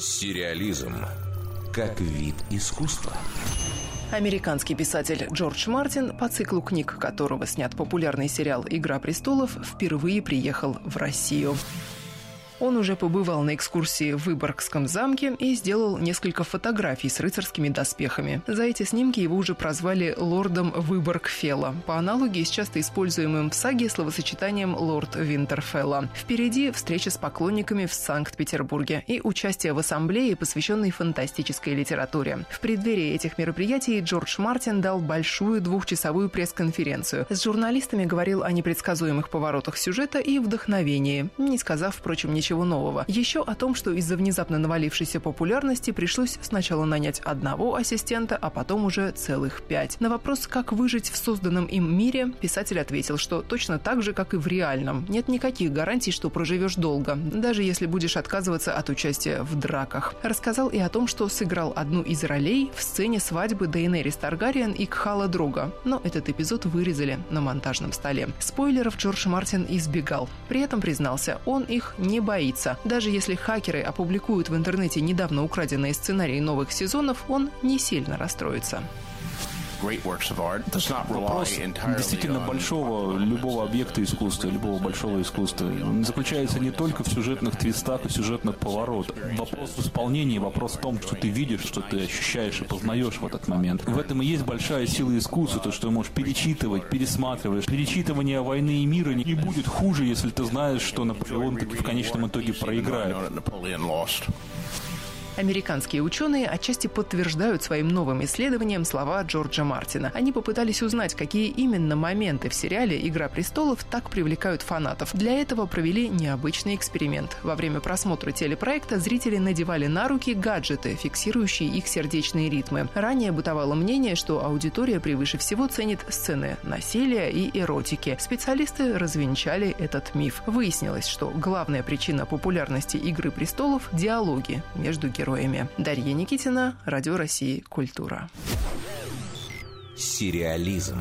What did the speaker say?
Сериализм как вид искусства. Американский писатель Джордж Мартин, по циклу книг которого снят популярный сериал «Игра престолов», впервые приехал в Россию. Он уже побывал на экскурсии в Выборгском замке и сделал несколько фотографий с рыцарскими доспехами. За эти снимки его уже прозвали лордом Выборгфелла, по аналогии с часто используемым в саге словосочетанием «лорд Винтерфелла». Впереди встреча с поклонниками в Санкт-Петербурге и участие в ассамблее, посвященной фантастической литературе. В преддверии этих мероприятий Джордж Мартин дал большую двухчасовую пресс-конференцию. С журналистами говорил о непредсказуемых поворотах сюжета и вдохновении, не сказав, впрочем, ничего ничего нового. Еще о том, что из-за внезапно навалившейся популярности пришлось сначала нанять одного ассистента, а потом уже целых пять. На вопрос, как выжить в созданном им мире, писатель ответил, что точно так же, как и в реальном. Нет никаких гарантий, что проживешь долго, даже если будешь отказываться от участия в драках. Рассказал и о том, что сыграл одну из ролей в сцене свадьбы Дейнерис Таргариен и Кхала Друга, но этот эпизод вырезали на монтажном столе. Спойлеров Джордж Мартин избегал. При этом признался, он их не боится боится. Даже если хакеры опубликуют в интернете недавно украденные сценарии новых сезонов, он не сильно расстроится. Вопрос действительно большого любого объекта искусства, любого большого искусства заключается не только в сюжетных твистах и сюжетных поворотах. Вопрос в исполнении, вопрос в том, что ты видишь, что ты ощущаешь и познаешь в этот момент. В этом и есть большая сила искусства, то, что ты можешь перечитывать, пересматриваешь. Перечитывание войны и мира не будет хуже, если ты знаешь, что Наполеон таки в конечном итоге проиграет. Американские ученые отчасти подтверждают своим новым исследованием слова Джорджа Мартина. Они попытались узнать, какие именно моменты в сериале «Игра престолов» так привлекают фанатов. Для этого провели необычный эксперимент. Во время просмотра телепроекта зрители надевали на руки гаджеты, фиксирующие их сердечные ритмы. Ранее бытовало мнение, что аудитория превыше всего ценит сцены насилия и эротики. Специалисты развенчали этот миф. Выяснилось, что главная причина популярности «Игры престолов» – диалоги между героями героями. Дарья Никитина, Радио России, Культура. Сериализм.